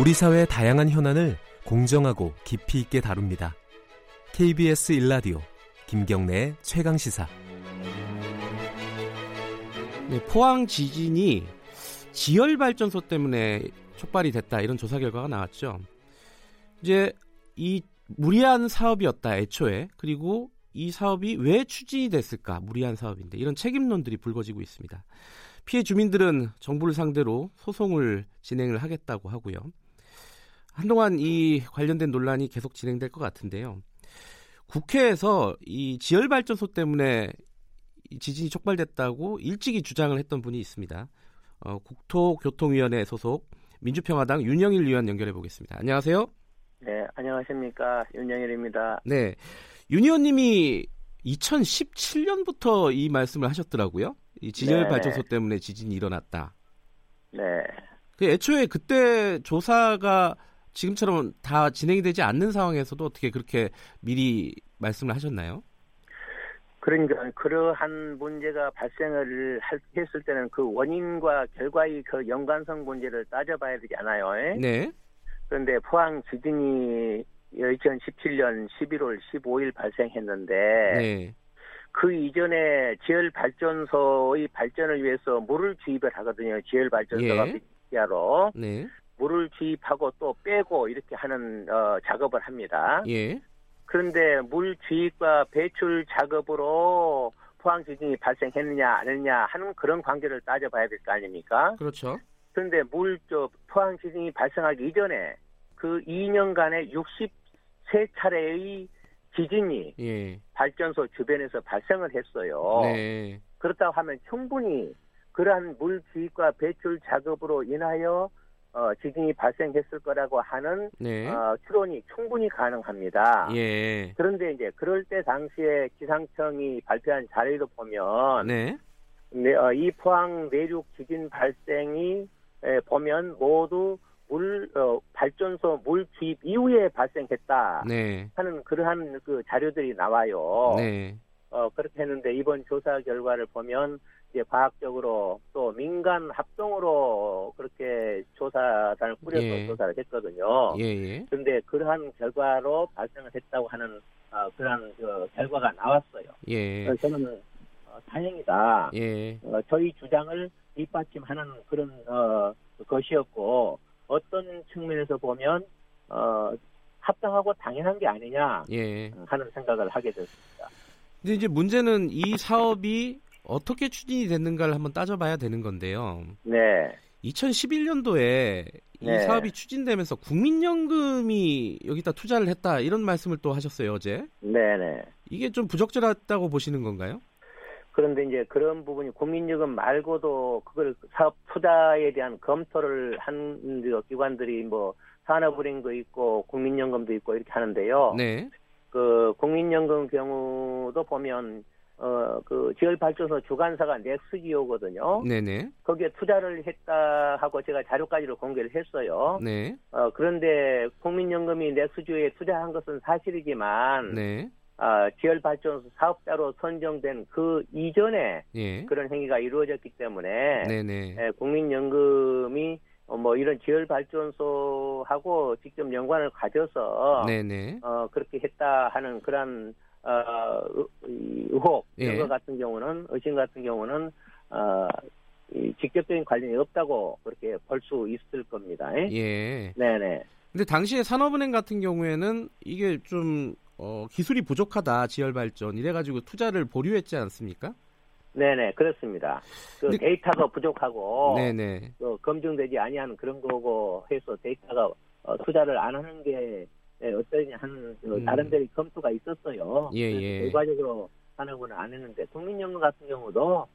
우리 사회의 다양한 현안을 공정하고 깊이 있게 다룹니다. KBS 일라디오 김경래의 최강 시사. 네, 포항 지진이 지열 발전소 때문에 촉발이 됐다 이런 조사 결과가 나왔죠. 이제 이 무리한 사업이었다 애초에 그리고 이 사업이 왜 추진이 됐을까 무리한 사업인데 이런 책임론들이 불거지고 있습니다. 피해 주민들은 정부를 상대로 소송을 진행을 하겠다고 하고요. 한동안 이 관련된 논란이 계속 진행될 것 같은데요. 국회에서 이 지열 발전소 때문에 지진이 촉발됐다고 일찍이 주장을 했던 분이 있습니다. 어, 국토교통위원회 소속 민주평화당 윤영일 의원 연결해 보겠습니다. 안녕하세요. 네, 안녕하십니까 윤영일입니다. 네, 윤 의원님이 2017년부터 이 말씀을 하셨더라고요. 이 지열 네. 발전소 때문에 지진이 일어났다. 네, 그 애초에 그때 조사가 지금처럼 다 진행이 되지 않는 상황에서도 어떻게 그렇게 미리 말씀을 하셨나요? 그러니까 그러한 문제가 발생을 할- 했을 때는 그 원인과 결과의 그 연관성 문제를 따져봐야 되잖아요. 예? 네, 그런데 포항 지진이 2017년 11월 15일 발생했는데 네, 그 이전에 지열 발전소의 발전을 위해서 물을 주입을 하거든요. 지열 발전소가 예. 로 네, 물을 주입하고 또 빼고 이렇게 하는 어, 작업을 합니다. 예, 그런데 물 주입과 배출 작업으로 포항 지진이 발생했느냐 안 했느냐 하는 그런 관계를 따져봐야 될 거 아닙니까? 그렇죠. 그런데 물 저 포항 지진이 발생하기 이전에 그 2년간에 63차례의 지진이 예, 발전소 주변에서 발생을 했어요. 네, 그렇다고 하면 충분히 그러한 물 주입과 배출 작업으로 인하여 어, 지진이 발생했을 거라고 하는 네, 어, 추론이 충분히 가능합니다. 예, 그런데 이제 그럴 때 당시에 기상청이 발표한 자료를 보면 네, 네, 어, 이 포항 내륙 지진 발생이 에, 보면 모두 물 어, 발전소 물 주입 이후에 발생했다. 네, 하는 그러한 그 자료들이 나와요. 네, 어, 그렇게 했는데 이번 조사 결과를 보면 이제 과학적으로 또 민간 합동으로 그렇게 조사단을 꾸려서 예. 조사를 했거든요. 예, 예, 그런데 그러한 결과로 발생을 했다고 하는 어, 그러한 그 결과가 나왔어요. 예, 그래서 저는 어, 다행이다. 예, 어, 저희 주장을 뒷받침하는 그런 어, 것이었고 어떤 측면에서 보면 어, 합당하고 당연한 게 아니냐 예. 하는 생각을 하게 됐습니다. 근데 이제 문제는 이 사업이 어떻게 추진이 됐는가를 한번 따져봐야 되는 건데요. 네, 2011년도에 이 네. 사업이 추진되면서 국민연금이 여기다 투자를 했다 이런 말씀을 또 하셨어요 어제. 네, 네. 이게 좀 부적절하다고 보시는 건가요? 그런데 이제 그런 부분이 국민연금 말고도 그걸 사업 투자에 대한 검토를 한그 기관들이 뭐 산업은행도 있고 국민연금도 있고 이렇게 하는데요. 네, 그 국민연금 경우도 보면 어그 지열 발전소 주관사가 넥스지오거든요. 네네, 거기에 투자를 했다 하고 제가 자료까지를 공개를 했어요. 네, 어 그런데 국민연금이 넥스지오에 투자한 것은 사실이지만 네, 아, 지열 발전소 사업자로 선정된 그 이전에 예, 그런 행위가 이루어졌기 때문에 네네, 예, 국민연금이 어, 뭐 이런 지열 발전소하고 직접 연관을 가져서 네네, 어, 그렇게 했다 하는 그런 어, 예. 것 같은 경우는 의심 같은 경우는 어, 이 직접적인 관련이 없다고 그렇게 볼 수 있을 겁니다. 예? 예. 네네. 근데 당시에 산업은행 같은 경우에는 이게 좀 어, 기술이 부족하다 지열 발전 이래가지고 투자를 보류했지 않습니까? 네네 그렇습니다. 그 근데- 데이터가 부족하고 네네, 그 검증되지 아니한 그런 거고 해서 데이터가 어, 투자를 안 하는 게 예, 어떠냐 하는 그 음. 나름대로 검토가 있었어요. 예, 예. 결과적으로 산업은 안 했는데 국민연금 같은 경우도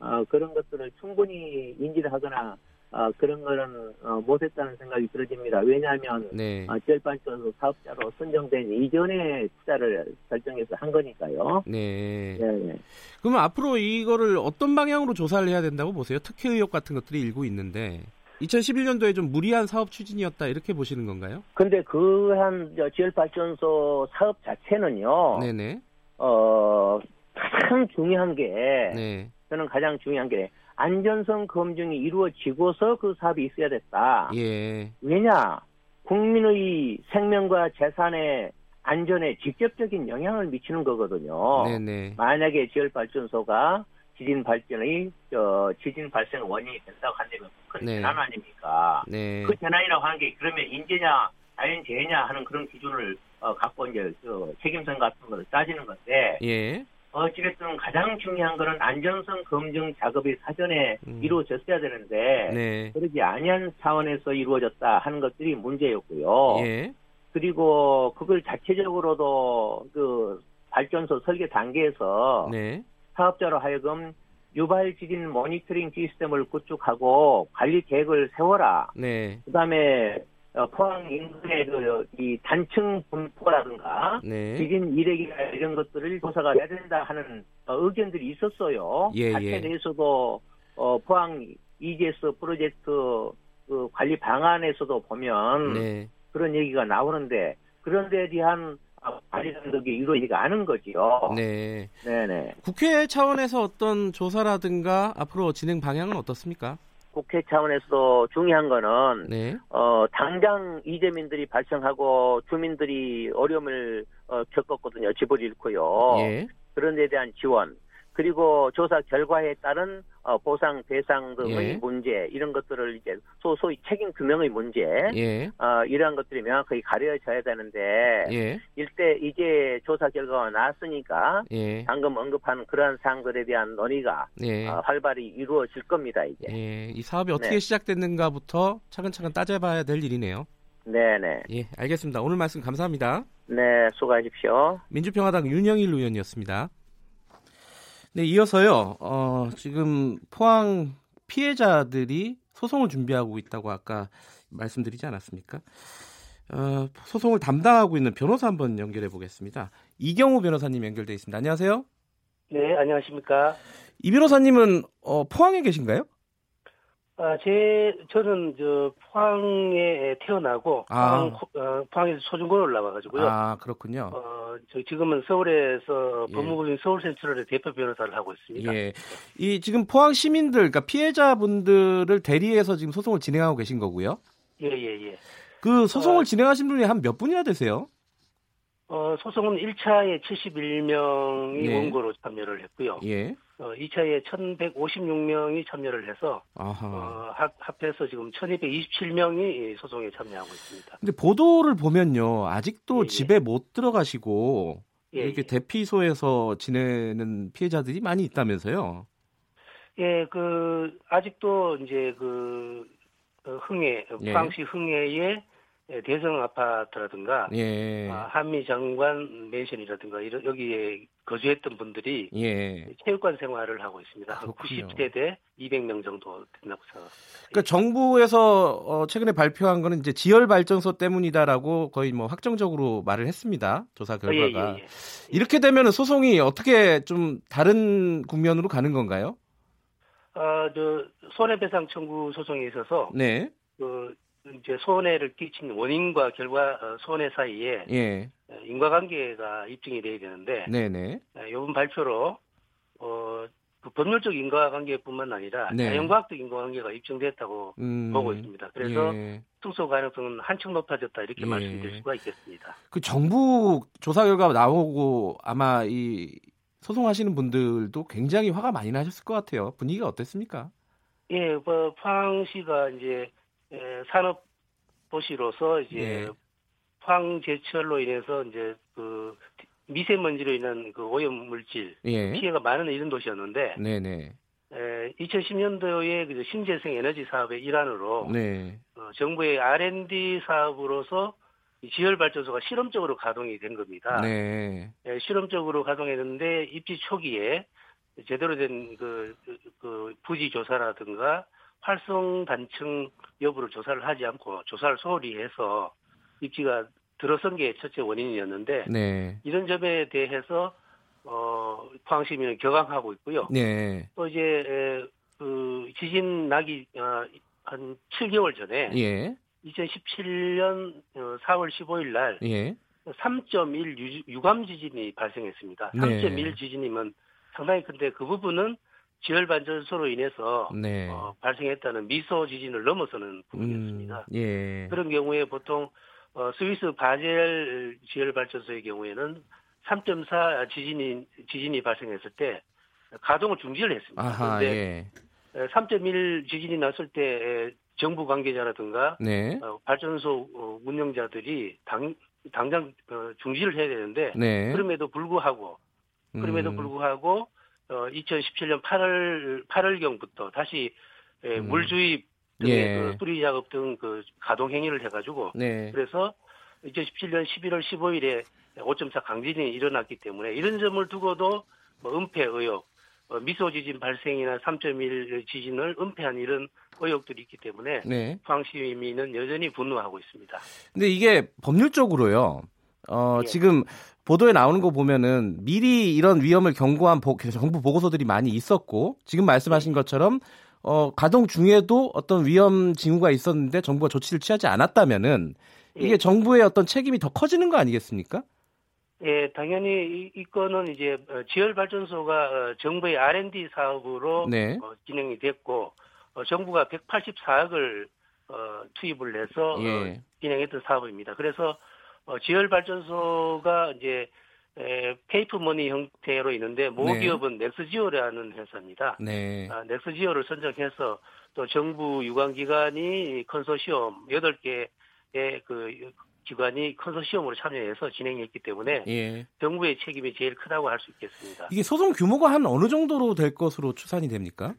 어, 그런 것들을 충분히 인지를 하거나 어, 그런 거는 어, 못했다는 생각이 들어집니다. 왜냐하면 네, 어, 지열발전소 사업자로 선정된 이전에 투자를 결정해서 한 거니까요. 네. 네, 네. 그러면 앞으로 이거를 어떤 방향으로 조사를 해야 된다고 보세요? 특혜 의혹 같은 것들이 일고 있는데 2011년도에 좀 무리한 사업 추진이었다 이렇게 보시는 건가요? 근데 그한 저 지열발전소 사업 자체는요. 네네. 어, 가장 중요한 게, 네. 저는 가장 중요한 게, 안전성 검증이 이루어지고서 그 사업이 있어야 됐다. 예. 왜냐? 국민의 생명과 재산의 안전에 직접적인 영향을 미치는 거거든요. 네네. 만약에 지열 발전소가 지진 발전의 저 지진 발생 원인이 된다고 한다면 큰 네. 재난 아닙니까? 네. 그 재난이라고 하는 게 그러면 인재냐 자연재해냐 하는 그런 기준을 어, 갖고 이제 그 책임성 같은 걸 따지는 건데 예. 어찌됐든 가장 중요한 거는 안전성 검증 작업이 사전에 음. 이루어졌어야 되는데 네. 그러지 아니한 차원에서 이루어졌다 하는 것들이 문제였고요. 예. 그리고 그걸 자체적으로도 그 발전소 설계 단계에서 네. 사업자로 하여금 유발 지진 모니터링 시스템을 구축하고 관리 계획을 세워라. 네. 그다음에 어, 포항 인근의 그, 이 단층 분포라든가 네. 지진 이래기나 이런 것들을 조사가 해야 된다 하는 어, 의견들이 있었어요. 예, 자체 예. 내에서도 어, 포항 EGS 프로젝트 그 관리 방안에서도 보면 네. 그런 얘기가 나오는데 그런 데에 대한 아, 관리 감독이 이루어지가 않은 거지요. 네. 네네. 국회 차원에서 어떤 조사라든가 앞으로 진행 방향은 어떻습니까? 국회 차원에서도 중요한 거는 네. 어, 당장 이재민들이 발생하고 주민들이 어려움을 어, 겪었거든요. 집을 잃고요. 예. 그런 데 대한 지원. 그리고 조사 결과에 따른 어, 보상 배상 등의 예. 문제 이런 것들을 이제 소, 소위 책임 규명의 문제 예. 어, 이러한 것들이 명확하게 가려져야 되는데 예. 일대 이제 조사 결과가 나왔으니까 예. 방금 언급한 그러한 사항들에 대한 논의가 예. 어, 활발히 이루어질 겁니다 이제. 예. 이 사업이 어떻게 네. 시작됐는가부터 차근차근 따져봐야 될 일이네요. 네네. 예, 알겠습니다. 오늘 말씀 감사합니다. 네, 수고하십시오. 민주평화당 윤영일 의원이었습니다. 네, 이어서요. 어, 지금 포항 피해자들이 소송을 준비하고 있다고 아까 말씀드리지 않았습니까? 어, 소송을 담당하고 있는 변호사 한번 연결해 보겠습니다. 이경호 변호사님 연결돼 있습니다. 안녕하세요. 네, 안녕하십니까. 이 변호사님은 어, 포항에 계신가요? 아, 제, 저는, 저, 포항에 태어나고, 아. 포항, 어, 포항에서 초중고를 나와가지고요. 아, 그렇군요. 어, 저 지금은 서울에서 예. 법무부인 서울센트럴의 대표 변호사를 하고 있습니다. 예. 이 지금 포항 시민들, 그러니까 피해자분들을 대리해서 지금 소송을 진행하고 계신 거고요. 예, 예, 예. 그 소송을 어. 진행하신 분이 한 몇 분이나 되세요? 어, 소송은 1차에 71명이 네. 원고로 참여를 했고요. 예. 어, 2차에 1156명이 참여를 해서, 아하. 어, 합, 합해서 지금 1227명이 소송에 참여하고 있습니다. 근데 보도를 보면요. 아직도 예, 예. 집에 못 들어가시고 예, 이렇게 예. 대피소에서 지내는 피해자들이 많이 있다면서요. 예, 그 아직도 이제 그 어, 흥해 예. 포항시 흥해의 대성 아파트라든가 예. 아, 한미 장관 맨션이라든가 이런 여기에 거주했던 분들이 예. 체육관 생활을 하고 있습니다. 한 그렇군요. 90세대 200명 정도 된다고 생각합니다. 그러니까 정부에서 어, 최근에 발표한 거는 이제 지열 발전소 때문이다라고 거의 뭐 확정적으로 말을 했습니다. 조사 어, 결과가. 예, 예, 예. 이렇게 되면 소송이 어떻게 좀 다른 국면으로 가는 건가요? 아, 저 손해배상 청구 소송에 있어서 네. 그 이제 손해를 끼친 원인과 결과 어, 손해 사이에 예. 어, 인과관계가 입증이 돼야 되는데 네, 네. 네, 이번 발표로 어, 그 법률적 인과관계뿐만 아니라 네. 자연과학적 인과관계가 입증됐다고 음. 보고 있습니다. 그래서 예. 승소 가능성은 한층 높아졌다 이렇게 예. 말씀드릴 수가 있겠습니다. 그 정부 조사 결과가 나오고 아마 이 소송하시는 분들도 굉장히 화가 많이 나셨을 것 같아요. 분위기가 어땠습니까? 예, 뭐 포항시가 이제 에, 산업 도시로서 이제 예. 포항 제철로 인해서 이제 그 미세먼지로 인한 그 오염 물질 예. 피해가 많은 이런 도시였는데 네네. 에, 2010년도에 그 신재생 에너지 사업의 일환으로 네. 어, 정부의 R&D 사업으로서 이 지열 발전소가 실험적으로 가동이 된 겁니다. 네. 예, 실험적으로 가동했는데 입지 초기에 제대로 된그그 부지 조사라든가 활성 단층 여부를 조사를 하지 않고 조사를 소홀히 해서 입지가 들어선 게 첫째 원인이었는데 네. 이런 점에 대해서 어 포항 시민은 격앙하고 있고요. 네. 또 이제 에, 그 지진 나기 어, 한 7개월 전에 예. 2017년 4월 15일 날 예. 3.1 유, 유감 지진이 발생했습니다. 네. 3.1 지진이면 상당히 큰데 그 부분은 지열 발전소로 인해서 네. 어, 발생했다는 미소 지진을 넘어서는 부분이었습니다. 음, 예. 그런 경우에 보통 어, 스위스 바젤 지열 발전소의 경우에는 3.4 지진이 지진이 발생했을 때 가동을 중지를 했습니다. 아하, 그런데 예. 3.1 지진이 났을 때 정부 관계자라든가 네. 어, 발전소 어, 운영자들이 당, 당장 어, 중지를 해야 되는데 네. 그럼에도 불구하고 그럼에도 음, 불구하고 어, 2017년 8월 8월경부터 다시 에, 음. 물 주입 등의 예. 그 수리 작업 등 그 가동 행위를 해가지고 네. 그래서 2017년 11월 15일에 5.4 강진이 일어났기 때문에 이런 점을 두고도 뭐 은폐 의혹, 어, 미소 지진 발생이나 3.1 지진을 은폐한 이런 의혹들이 있기 때문에 네. 포항 시민은 여전히 분노하고 있습니다. 근데 이게 법률적으로요. 어, 예. 지금 보도에 나오는 거 보면은 미리 이런 위험을 경고한 보, 정부 보고서들이 많이 있었고 지금 말씀하신 것처럼 어, 가동 중에도 어떤 위험 징후가 있었는데 정부가 조치를 취하지 않았다면은 이게 예. 정부의 어떤 책임이 더 커지는 거 아니겠습니까? 예, 당연히 이, 이 건은 이제 어, 지열 발전소가 어, 정부의 R&D 사업으로 네. 어, 진행이 됐고 어, 정부가 184억을 어, 투입을 해서 어, 예. 진행했던 사업입니다. 그래서 어, 지열 발전소가 이제 에, 페이퍼컴퍼니 형태로 있는데 모 네. 기업은 넥스지오라는 회사입니다. 네. 아, 넥스지오를 선정해서 또 정부 유관기관이 컨소시엄 8개의 그 기관이 컨소시엄으로 참여해서 진행했기 때문에 예. 정부의 책임이 제일 크다고 할 수 있겠습니다. 이게 소송 규모가 한 어느 정도로 될 것으로 추산이 됩니까?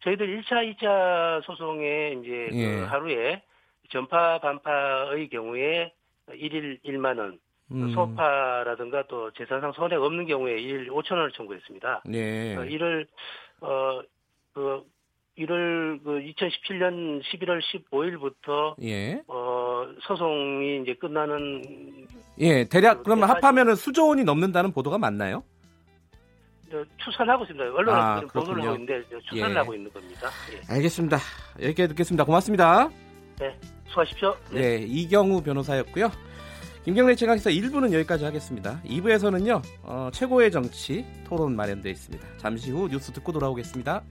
저희들 1차, 2차 소송에 이제 그 예. 하루에 전파 반파의 경우에 1일 1만 원, 음. 소파라든가 또 재산상 손해가 없는 경우에 1일 5천 원을 청구했습니다. 네. 어, 이를 어 그 이를 그 2017년 11월 15일부터 예. 어 소송이 이제 끝나는 예, 대략 그 그러면 합하면은 수조 원이 넘는다는 보도가 맞나요? 저 추산하고 있습니다. 언론은 아, 보도를. 하고 있는데 저 추산을 예. 하고 있는 겁니다. 예. 알겠습니다. 여기까지 듣겠습니다. 고맙습니다. 네, 수고하십시오. 네. 네, 이경우 변호사였고요. 김경래 최강기사 1부는 여기까지 하겠습니다. 2부에서는요, 어, 최고의 정치 토론 마련되어 있습니다. 잠시 후 뉴스 듣고 돌아오겠습니다.